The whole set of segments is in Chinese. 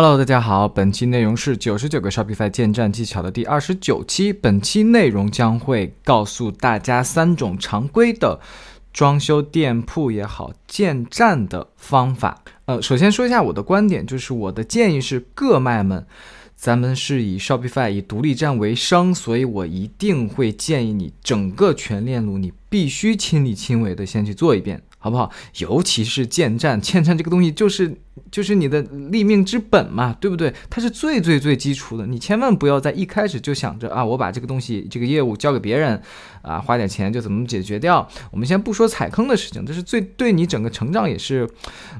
Hello，大家好，本期内容是九十九个 Shopify 建站技巧的第二十九期。本期内容将会告诉大家三种常规的装修店铺也好建站的方法。呃，首先说一下我的观点，就是我的建议是各卖们，咱们是以 Shopify 以独立站为生，所以我一定会建议你整个全链路你必须亲力亲为的先去做一遍。好不好？尤其是建站，建站这个东西就是就是你的立命之本嘛，对不对？它是最最最基础的，你千万不要在一开始就想着啊，我把这个东西这个业务交给别人，啊，花点钱就怎么解决掉。我们先不说踩坑的事情，这是最对你整个成长也是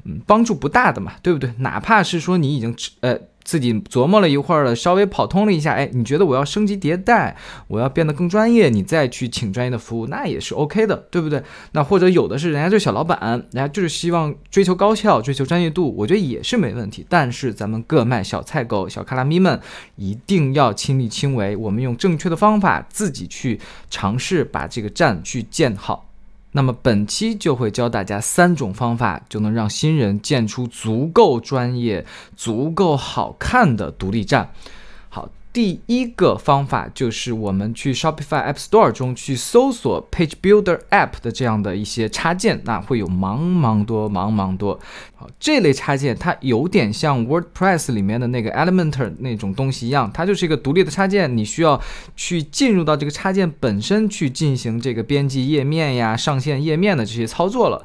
嗯帮助不大的嘛，对不对？哪怕是说你已经呃。自己琢磨了一会儿了，稍微跑通了一下，哎，你觉得我要升级迭代，我要变得更专业，你再去请专业的服务，那也是 OK 的，对不对？那或者有的是人家就是小老板，人家就是希望追求高效、追求专业度，我觉得也是没问题。但是咱们各卖小菜狗、小卡拉咪们，一定要亲力亲为，我们用正确的方法，自己去尝试把这个站去建好。那么本期就会教大家三种方法，就能让新人建出足够专业、足够好看的独立站。第一个方法就是我们去 Shopify App Store 中去搜索 Page Builder App 的这样的一些插件，那会有茫茫多、茫茫多。好，这类插件它有点像 WordPress 里面的那个 Elementor 那种东西一样，它就是一个独立的插件，你需要去进入到这个插件本身去进行这个编辑页面呀、上线页面的这些操作了，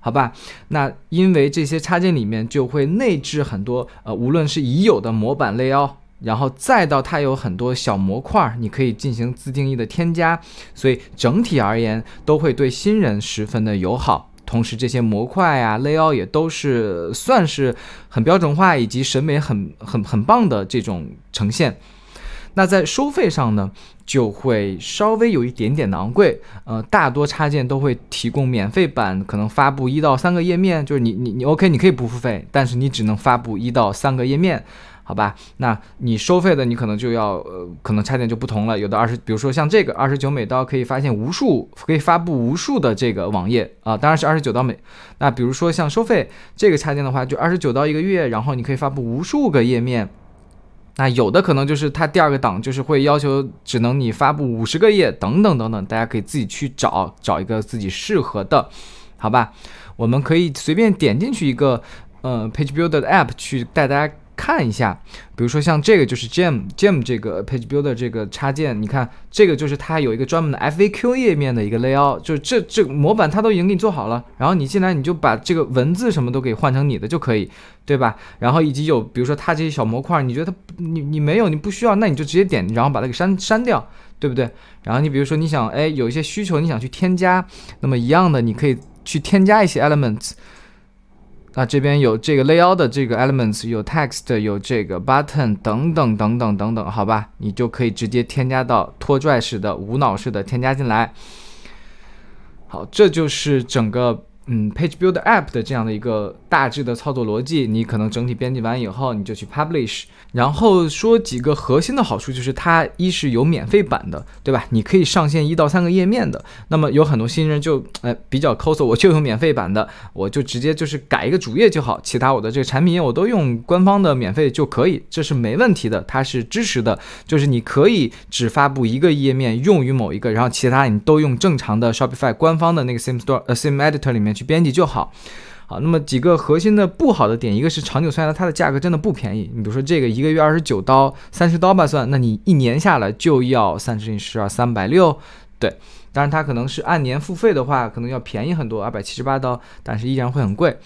好吧？那因为这些插件里面就会内置很多呃，无论是已有的模板类哦。然后再到它有很多小模块，你可以进行自定义的添加，所以整体而言都会对新人十分的友好。同时，这些模块呀、layout 也都是算是很标准化以及审美很很很棒的这种呈现。那在收费上呢，就会稍微有一点点的昂贵。呃，大多插件都会提供免费版，可能发布一到三个页面，就是你你你 OK，你可以不付费，但是你只能发布一到三个页面。好吧，那你收费的，你可能就要，呃，可能插件就不同了。有的二十，比如说像这个二十九美刀，可以发现无数，可以发布无数的这个网页啊，当然是二十九刀美。那比如说像收费这个插件的话，就二十九刀一个月，然后你可以发布无数个页面。那有的可能就是它第二个档就是会要求只能你发布五十个页，等等等等，大家可以自己去找找一个自己适合的，好吧？我们可以随便点进去一个，呃，Page Builder 的 App 去带大家。看一下，比如说像这个就是 Gem Gem 这个 Page Builder 这个插件，你看这个就是它有一个专门的 FAQ 页面的一个 layout，就是这这模板它都已经给你做好了，然后你进来你就把这个文字什么都给换成你的就可以，对吧？然后以及有比如说它这些小模块，你觉得它你你没有你不需要，那你就直接点，然后把它给删删掉，对不对？然后你比如说你想哎有一些需求你想去添加，那么一样的你可以去添加一些 elements。那这边有这个 layout 的这个 elements，有 text，有这个 button 等等等等等等，好吧，你就可以直接添加到拖拽式的、无脑式的添加进来。好，这就是整个。嗯，Page Builder App 的这样的一个大致的操作逻辑，你可能整体编辑完以后，你就去 Publish。然后说几个核心的好处，就是它一是有免费版的，对吧？你可以上线一到三个页面的。那么有很多新人就哎比较抠搜，我就用免费版的，我就直接就是改一个主页就好，其他我的这个产品页我都用官方的免费就可以，这是没问题的，它是支持的。就是你可以只发布一个页面用于某一个，然后其他你都用正常的 Shopify 官方的那个 Theme Store 呃 Theme Editor 里面。去编辑就好，好，那么几个核心的不好的点，一个是长久算下来，它的价格真的不便宜。你比如说这个一个月二十九刀，三十刀吧算，那你一年下来就要三十十二三百六，对，当然它可能是按年付费的话，可能要便宜很多，二百七十八刀，但是依然会很贵。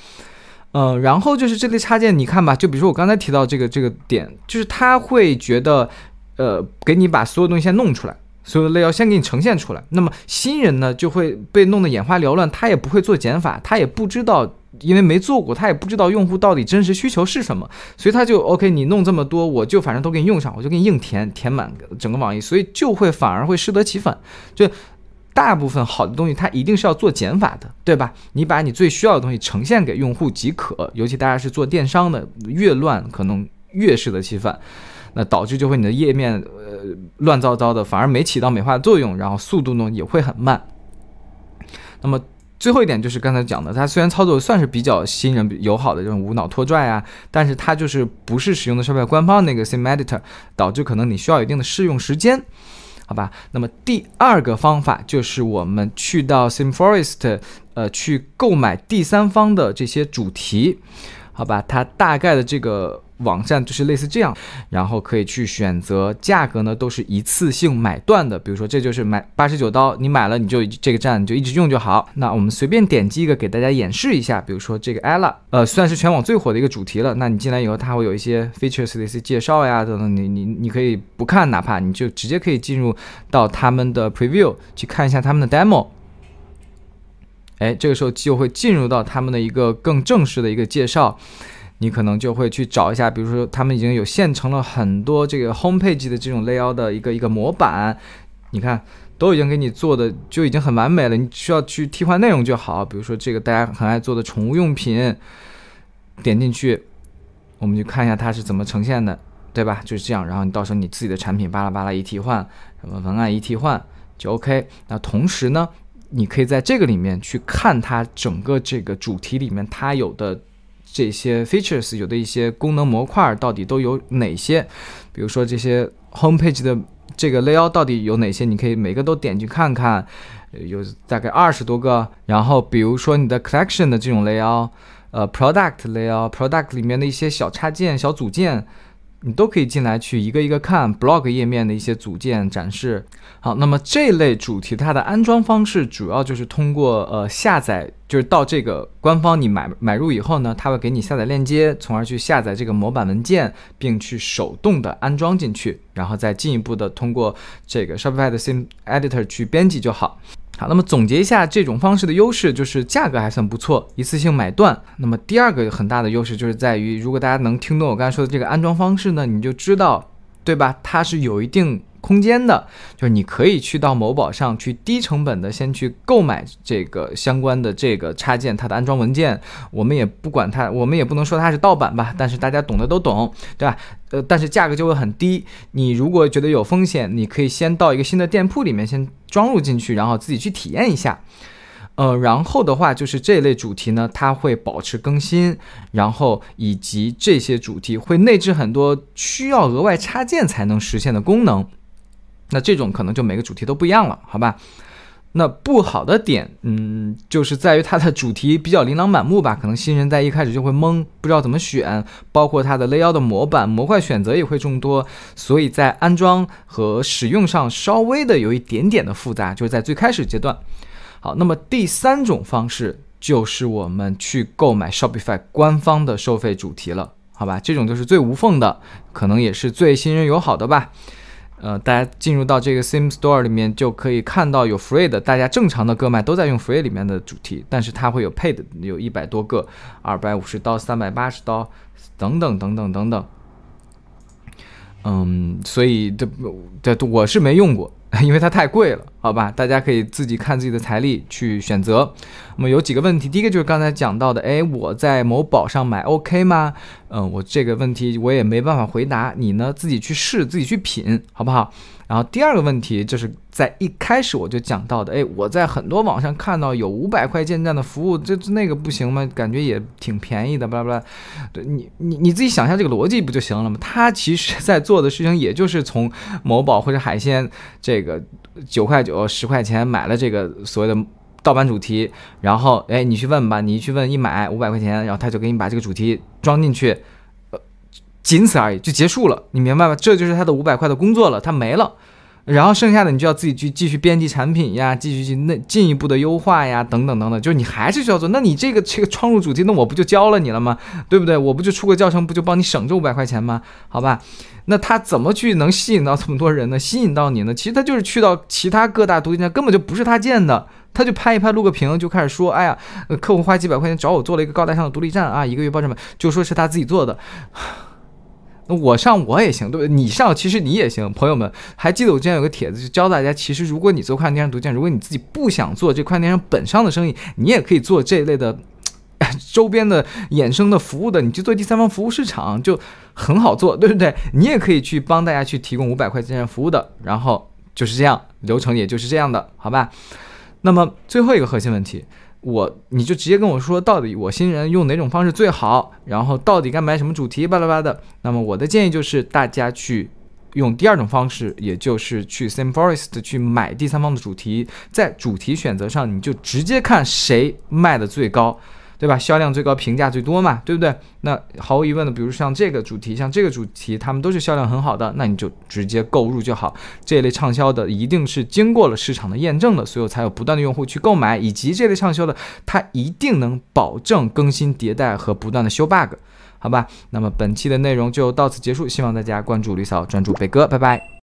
嗯，然后就是这类插件，你看吧，就比如说我刚才提到这个这个点，就是他会觉得，呃，给你把所有东西先弄出来。所有的类要先给你呈现出来，那么新人呢就会被弄得眼花缭乱，他也不会做减法，他也不知道，因为没做过，他也不知道用户到底真实需求是什么，所以他就 OK，你弄这么多，我就反正都给你用上，我就给你硬填填满整个网页，所以就会反而会适得其反。就大部分好的东西，它一定是要做减法的，对吧？你把你最需要的东西呈现给用户即可，尤其大家是做电商的，越乱可能越适得其反。那导致就会你的页面呃乱糟糟的，反而没起到美化作用，然后速度呢也会很慢。那么最后一点就是刚才讲的，它虽然操作算是比较新人友好的这种无脑拖拽啊，但是它就是不是使用的是不是官方那个 Sim Editor，导致可能你需要一定的试用时间，好吧？那么第二个方法就是我们去到 Sim Forest，呃，去购买第三方的这些主题，好吧？它大概的这个。网站就是类似这样，然后可以去选择价格呢，都是一次性买断的。比如说，这就是买八十九刀，你买了你就这个站你就一直用就好。那我们随便点击一个给大家演示一下，比如说这个 Ella，呃，算是全网最火的一个主题了。那你进来以后，它会有一些 features 的一些介绍呀等等，你你你可以不看，哪怕你就直接可以进入到他们的 preview 去看一下他们的 demo。哎，这个时候就会进入到他们的一个更正式的一个介绍。你可能就会去找一下，比如说他们已经有现成了很多这个 homepage 的这种 layout 的一个一个模板，你看都已经给你做的就已经很完美了，你需要去替换内容就好。比如说这个大家很爱做的宠物用品，点进去，我们就看一下它是怎么呈现的，对吧？就是这样，然后你到时候你自己的产品巴拉巴拉一替换，什么文案一替换就 OK。那同时呢，你可以在这个里面去看它整个这个主题里面它有的。这些 features 有的一些功能模块到底都有哪些？比如说这些 homepage 的这个 layout 到底有哪些？你可以每个都点进去看看，有大概二十多个。然后比如说你的 collection 的这种 layout，呃，product layout，product 里面的一些小插件、小组件。你都可以进来去一个一个看 blog 页面的一些组件展示。好，那么这类主题它的安装方式主要就是通过呃下载，就是到这个官方你买买入以后呢，它会给你下载链接，从而去下载这个模板文件，并去手动的安装进去，然后再进一步的通过这个 Shopify 的 Sim Editor 去编辑就好。好，那么总结一下这种方式的优势，就是价格还算不错，一次性买断。那么第二个很大的优势就是在于，如果大家能听懂我刚才说的这个安装方式呢，你就知道，对吧？它是有一定。空间的，就是你可以去到某宝上去低成本的先去购买这个相关的这个插件，它的安装文件，我们也不管它，我们也不能说它是盗版吧，但是大家懂的都懂，对吧？呃，但是价格就会很低。你如果觉得有风险，你可以先到一个新的店铺里面先装入进去，然后自己去体验一下。呃，然后的话就是这类主题呢，它会保持更新，然后以及这些主题会内置很多需要额外插件才能实现的功能。那这种可能就每个主题都不一样了，好吧？那不好的点，嗯，就是在于它的主题比较琳琅满目吧，可能新人在一开始就会懵，不知道怎么选，包括它的类幺的模板模块选择也会众多，所以在安装和使用上稍微的有一点点的复杂，就是在最开始阶段。好，那么第三种方式就是我们去购买 Shopify 官方的收费主题了，好吧？这种就是最无缝的，可能也是最新人友好的吧。呃，大家进入到这个 Sim Store 里面就可以看到有 Free 的，大家正常的歌卖都在用 Free 里面的主题，但是它会有 Paid，有一百多个，二百五十刀、三百八十刀，等等等等等等。嗯，所以这这我是没用过。因为它太贵了，好吧，大家可以自己看自己的财力去选择。那么有几个问题，第一个就是刚才讲到的，哎，我在某宝上买 OK 吗？嗯，我这个问题我也没办法回答，你呢自己去试，自己去品，好不好？然后第二个问题就是在一开始我就讲到的，哎，我在很多网上看到有五百块建站的服务，这那个不行吗？感觉也挺便宜的，巴拉巴拉。对你你你自己想一下这个逻辑不就行了吗？他其实在做的事情也就是从某宝或者海鲜这这个九块九十块钱买了这个所谓的盗版主题，然后哎你去问吧，你去问一买五百块钱，然后他就给你把这个主题装进去。呃仅此而已，就结束了，你明白吗？这就是他的五百块的工作了，他没了，然后剩下的你就要自己去继续编辑产品呀，继续去那进一步的优化呀，等等等等，就是你还是需要做。那你这个这个创入主题，那我不就教了你了吗？对不对？我不就出个教程，不就帮你省这五百块钱吗？好吧，那他怎么去能吸引到这么多人呢？吸引到你呢？其实他就是去到其他各大独立站，根本就不是他建的，他就拍一拍录个屏，就开始说，哎呀，客户花几百块钱找我做了一个高大上的独立站啊，一个月报这么，就说是他自己做的。我上我也行，对不对？你上其实你也行。朋友们，还记得我之前有个帖子，就教大家，其实如果你做跨境电商独建，如果你自己不想做这跨境电商本上的生意，你也可以做这一类的 周边的衍生的服务的，你去做第三方服务市场就很好做，对不对？你也可以去帮大家去提供五百块钱服务的，然后就是这样，流程也就是这样的，好吧？那么最后一个核心问题，我你就直接跟我说，到底我新人用哪种方式最好，然后到底该买什么主题，巴拉巴拉的。那么我的建议就是大家去用第二种方式，也就是去 Same Forest 去买第三方的主题，在主题选择上，你就直接看谁卖的最高。对吧？销量最高，评价最多嘛，对不对？那毫无疑问的，比如像这个主题，像这个主题，他们都是销量很好的，那你就直接购入就好。这类畅销的一定是经过了市场的验证的，所以才有不断的用户去购买，以及这类畅销的，它一定能保证更新迭代和不断的修 bug，好吧？那么本期的内容就到此结束，希望大家关注吕嫂，专注北哥，拜拜。